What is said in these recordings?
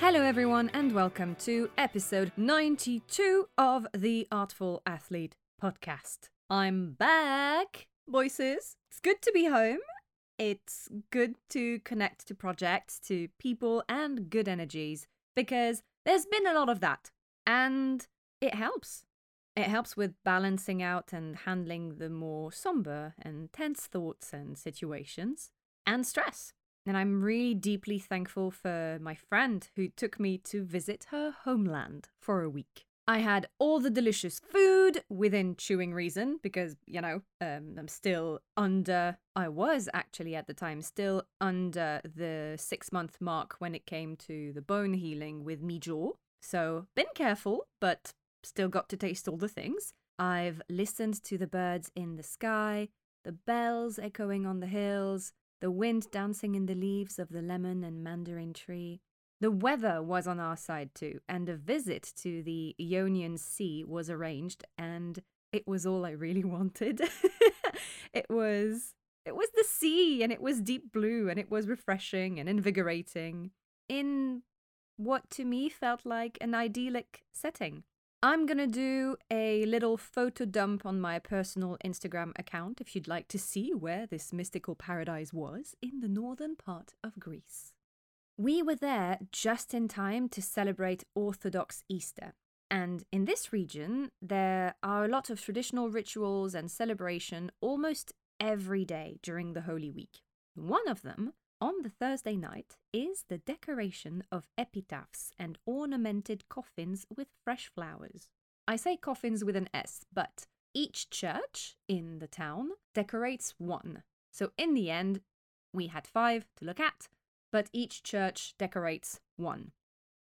Hello, everyone, and welcome to episode 92 of the Artful Athlete podcast. I'm back, voices. It's good to be home. It's good to connect to projects, to people, and good energies because there's been a lot of that. And it helps. It helps with balancing out and handling the more somber and tense thoughts and situations and stress. And I'm really deeply thankful for my friend who took me to visit her homeland for a week. I had all the delicious food within chewing reason because, you know, um, I'm still under, I was actually at the time still under the six month mark when it came to the bone healing with me jaw. So, been careful, but still got to taste all the things. I've listened to the birds in the sky, the bells echoing on the hills, the wind dancing in the leaves of the lemon and mandarin tree. The weather was on our side too, and a visit to the Ionian Sea was arranged, and it was all I really wanted. it was it was the sea and it was deep blue and it was refreshing and invigorating in what to me felt like an idyllic setting. I'm gonna do a little photo dump on my personal Instagram account if you'd like to see where this mystical paradise was in the northern part of Greece. We were there just in time to celebrate Orthodox Easter. And in this region, there are a lot of traditional rituals and celebration almost every day during the Holy Week. One of them on the Thursday night is the decoration of epitaphs and ornamented coffins with fresh flowers. I say coffins with an S, but each church in the town decorates one. So in the end, we had five to look at, but each church decorates one.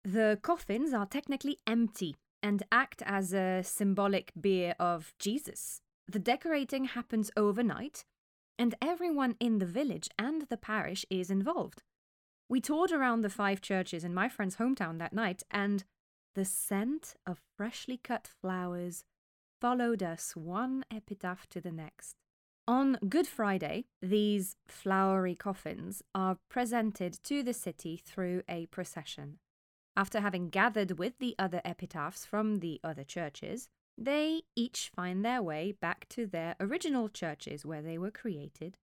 The coffins are technically empty and act as a symbolic bier of Jesus. The decorating happens overnight and everyone in the village and the parish is involved. We toured around the five churches in my friend's hometown that night, and the scent of freshly cut flowers followed us one epitaph to the next. On Good Friday, these flowery coffins are presented to the city through a procession. After having gathered with the other epitaphs from the other churches, they each find their way back to their original churches where they were created,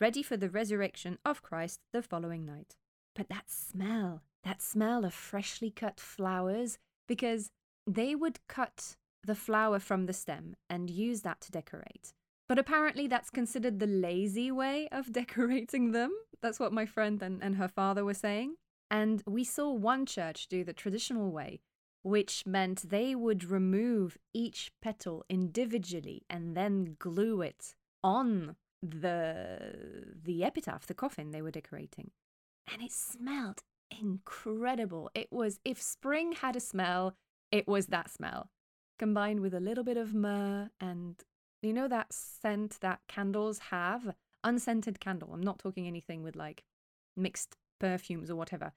ready for the resurrection of Christ the following night. But that smell, that smell of freshly cut flowers, because they would cut the flower from the stem and use that to decorate. But apparently, that's considered the lazy way of decorating them. That's what my friend and, and her father were saying. And we saw one church do the traditional way, which meant they would remove each petal individually and then glue it on the the epitaph, the coffin they were decorating. And it smelled incredible. It was if spring had a smell, it was that smell. Combined with a little bit of myrrh and you know that scent that candles have? Unscented candle. I'm not talking anything with like mixed perfumes or whatever.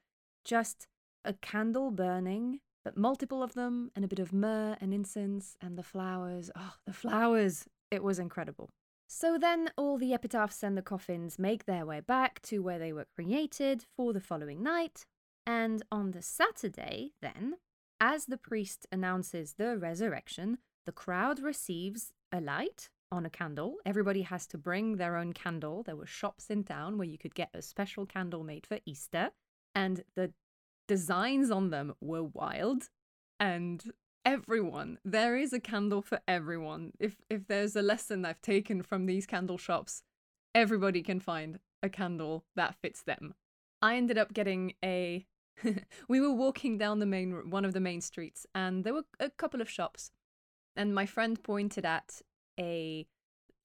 Just a candle burning but multiple of them and a bit of myrrh and incense and the flowers. Oh, the flowers! It was incredible. So then all the epitaphs and the coffins make their way back to where they were created for the following night. And on the Saturday, then, as the priest announces the resurrection, the crowd receives a light on a candle. Everybody has to bring their own candle. There were shops in town where you could get a special candle made for Easter. And the designs on them were wild and everyone there is a candle for everyone. If if there's a lesson i've taken from these candle shops everybody can find a candle that fits them. I ended up getting a we were walking down the main one of the main streets and there were a couple of shops and my friend pointed at a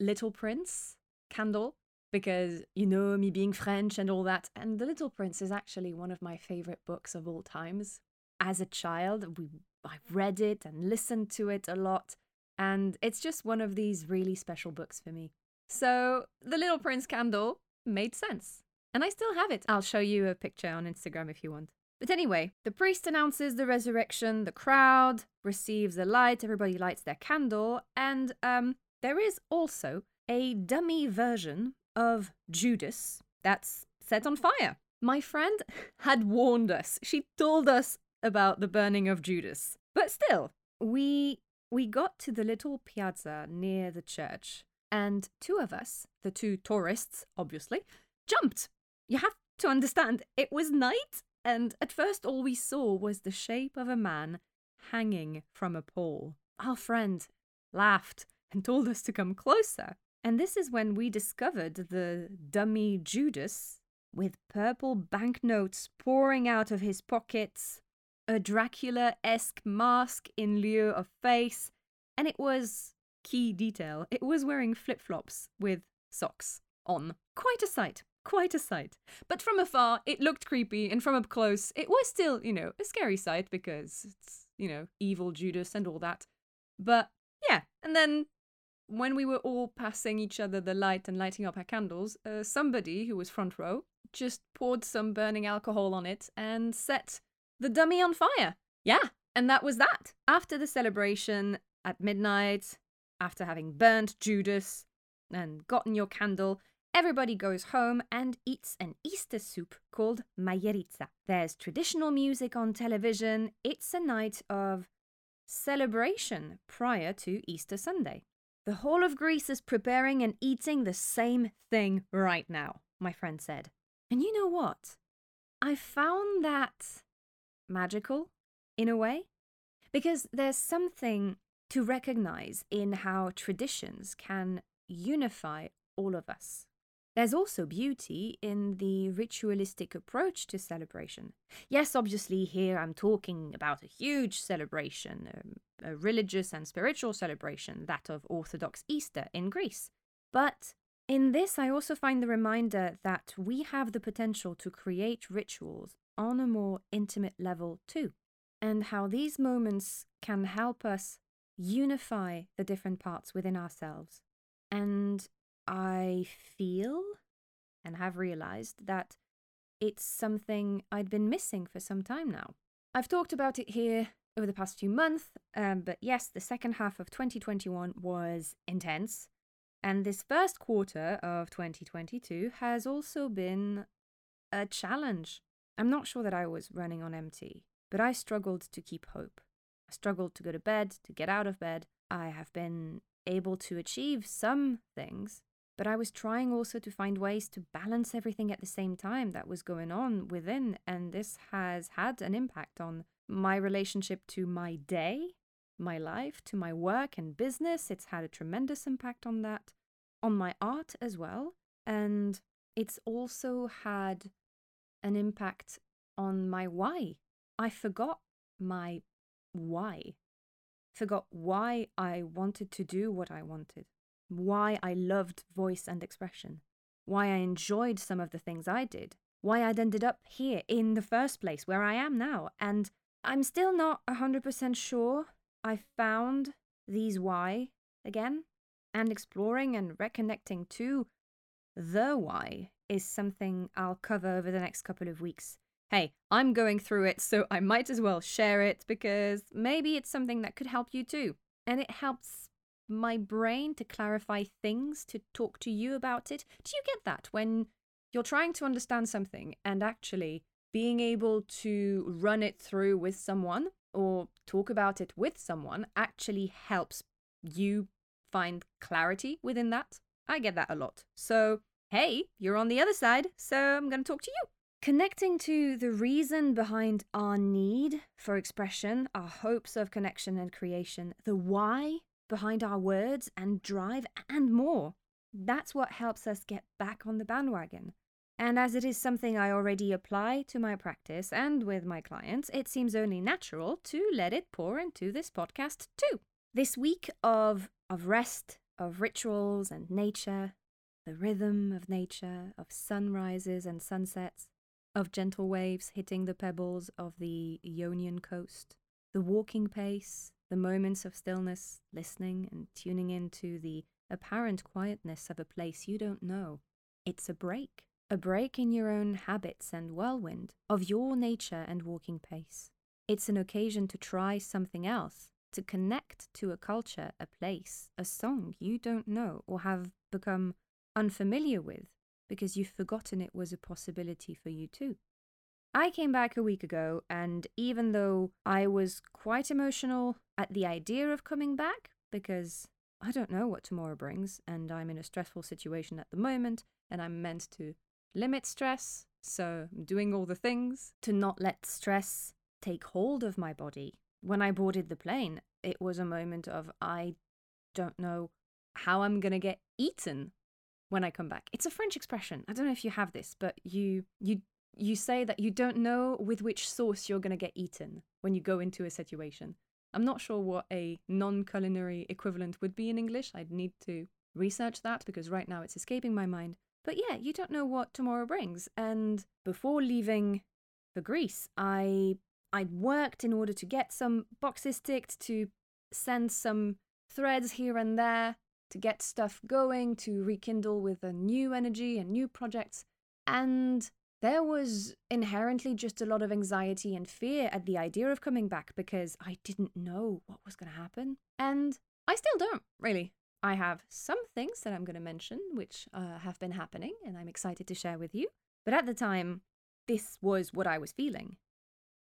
little prince candle because you know me being French and all that. And The Little Prince is actually one of my favorite books of all times. As a child, we I read it and listened to it a lot, and it's just one of these really special books for me. So The Little Prince candle made sense. And I still have it. I'll show you a picture on Instagram if you want. But anyway, the priest announces the resurrection, the crowd receives a light, everybody lights their candle, and um, there is also a dummy version of Judas that's set on fire. My friend had warned us. She told us about the burning of Judas. But still, we we got to the little piazza near the church, and two of us, the two tourists, obviously, jumped. You have to understand, it was night, and at first all we saw was the shape of a man hanging from a pole. Our friend laughed and told us to come closer. And this is when we discovered the dummy Judas with purple banknotes pouring out of his pockets, a Dracula esque mask in lieu of face, and it was key detail. It was wearing flip flops with socks on. Quite a sight. Quite a sight. But from afar, it looked creepy, and from up close, it was still, you know, a scary sight because it's, you know, evil Judas and all that. But yeah, and then when we were all passing each other the light and lighting up our candles, uh, somebody who was front row just poured some burning alcohol on it and set the dummy on fire. Yeah, and that was that. After the celebration at midnight, after having burnt Judas and gotten your candle, everybody goes home and eats an Easter soup called magiritsa. There's traditional music on television. It's a night of celebration prior to Easter Sunday. The whole of Greece is preparing and eating the same thing right now, my friend said. And you know what? I found that magical in a way because there's something to recognize in how traditions can unify all of us. There's also beauty in the ritualistic approach to celebration. Yes, obviously, here I'm talking about a huge celebration, um, a religious and spiritual celebration, that of Orthodox Easter in Greece. But in this, I also find the reminder that we have the potential to create rituals on a more intimate level too, and how these moments can help us unify the different parts within ourselves. And I feel and have realized that it's something I'd been missing for some time now. I've talked about it here over the past few months, um, but yes, the second half of 2021 was intense. And this first quarter of 2022 has also been a challenge. I'm not sure that I was running on empty, but I struggled to keep hope. I struggled to go to bed, to get out of bed. I have been able to achieve some things, but I was trying also to find ways to balance everything at the same time that was going on within, and this has had an impact on my relationship to my day, my life, to my work and business. It's had a tremendous impact on that, on my art as well, and it's also had an impact on my why. I forgot my why. Forgot why I wanted to do what I wanted why I loved voice and expression, why I enjoyed some of the things I did, why I'd ended up here in the first place, where I am now. And I'm still not 100% sure I found these why again. And exploring and reconnecting to the why is something I'll cover over the next couple of weeks. Hey, I'm going through it, so I might as well share it because maybe it's something that could help you too. And it helps my brain to clarify things, to talk to you about it. Do you get that when you're trying to understand something and actually being able to run it through with someone or talk about it with someone actually helps you find clarity within that? I get that a lot. So, hey, you're on the other side, so I'm going to talk to you. Connecting to the reason behind our need for expression, our hopes of connection and creation, the why behind our words and drive and more. That's what helps us get back on the bandwagon. And as it is something I already apply to my practice and with my clients, it seems only natural to let it pour into this podcast too. This week of, of rest, of rituals and nature, the rhythm of nature, of sunrises and sunsets, of gentle waves hitting the pebbles of the Ionian coast, the walking pace, the moments of stillness, listening and tuning into the apparent quietness of a place you don't know. It's a break, a break in your own habits and whirlwind of your nature and walking pace. It's an occasion to try something else, to connect to a culture, a place, a song you don't know or have become unfamiliar with because you've forgotten it was a possibility for you too. I came back a week ago, and even though I was quite emotional at the idea of coming back, because I don't know what tomorrow brings, and I'm in a stressful situation at the moment, and I'm meant to limit stress, so I'm doing all the things to not let stress take hold of my body. When I boarded the plane, it was a moment of I don't know how I'm to get eaten when I come back. It's a French expression. I don't know if you have this, but you you you say that you don't know with which sauce you're going to get eaten when you go into a situation. I'm not sure what a non culinary equivalent would be in English. I'd need to research that because right now it's escaping my mind. But yeah, you don't know what tomorrow brings. And before leaving for Greece, I I'd worked in order to get some boxes ticked, to send some threads here and there, to get stuff going, to rekindle with a new energy and new projects. And there was inherently just a lot of anxiety and fear at the idea of coming back because I didn't know what was going to happen. And I still don't, really. I have some things that I'm going to mention which uh, have been happening and I'm excited to share with you. But at the time, this was what I was feeling.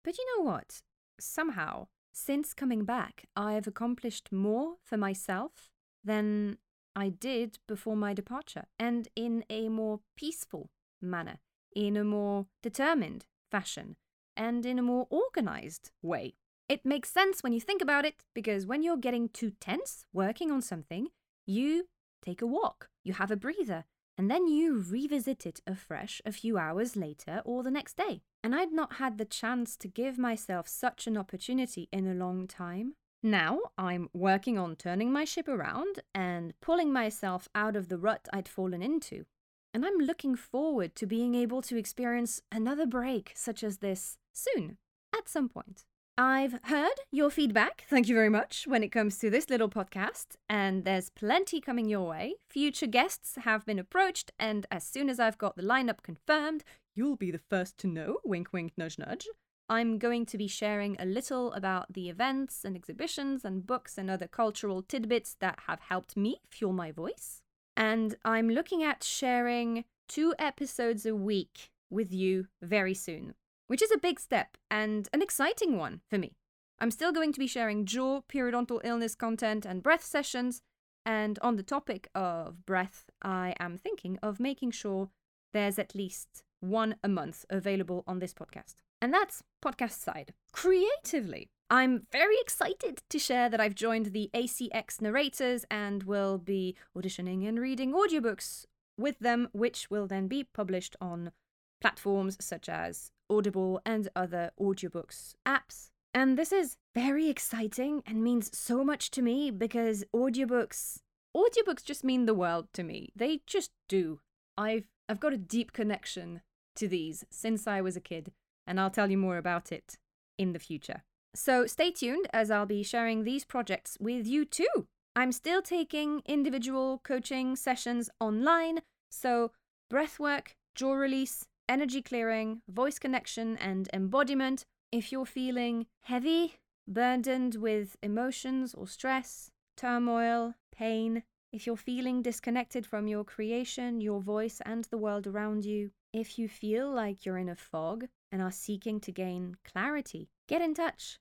But you know what? Somehow, since coming back, I've accomplished more for myself than I did before my departure, and in a more peaceful manner in a more determined fashion and in a more organized way. It makes sense when you think about it because when you're getting too tense working on something, you take a walk, you have a breather, and then you revisit it afresh a few hours later or the next day. And I'd not had the chance to give myself such an opportunity in a long time. Now I'm working on turning my ship around and pulling myself out of the rut I'd fallen into and I'm looking forward to being able to experience another break such as this soon, at some point. I've heard your feedback, thank you very much, when it comes to this little podcast, and there's plenty coming your way. Future guests have been approached, and as soon as I've got the lineup confirmed, you'll be the first to know, wink wink nudge nudge. I'm going to be sharing a little about the events and exhibitions and books and other cultural tidbits that have helped me fuel my voice. And I'm looking at sharing two episodes a week with you very soon, which is a big step and an exciting one for me. I'm still going to be sharing jaw, periodontal illness content, and breath sessions. And on the topic of breath, I am thinking of making sure there's at least one a month available on this podcast. And that's podcast side. Creatively, I'm very excited to share that I've joined the ACX narrators and will be auditioning and reading audiobooks with them, which will then be published on platforms such as Audible and other audiobooks apps. And this is very exciting and means so much to me because audiobooks audiobooks just mean the world to me. They just do. I've I've got a deep connection to these since I was a kid, and I'll tell you more about it in the future. So stay tuned as I'll be sharing these projects with you too. I'm still taking individual coaching sessions online, so breathwork, jaw release, energy clearing, voice connection, and embodiment. If you're feeling heavy, burdened with emotions or stress, turmoil, pain, if you're feeling disconnected from your creation, your voice, and the world around you, if you feel like you're in a fog and are seeking to gain clarity, get in touch.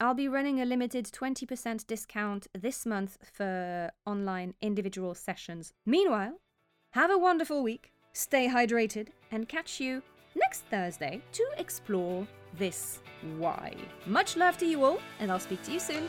I'll be running a limited 20% discount this month for online individual sessions. Meanwhile, have a wonderful week, stay hydrated, and catch you next Thursday to explore this why. Much love to you all, and I'll speak to you soon.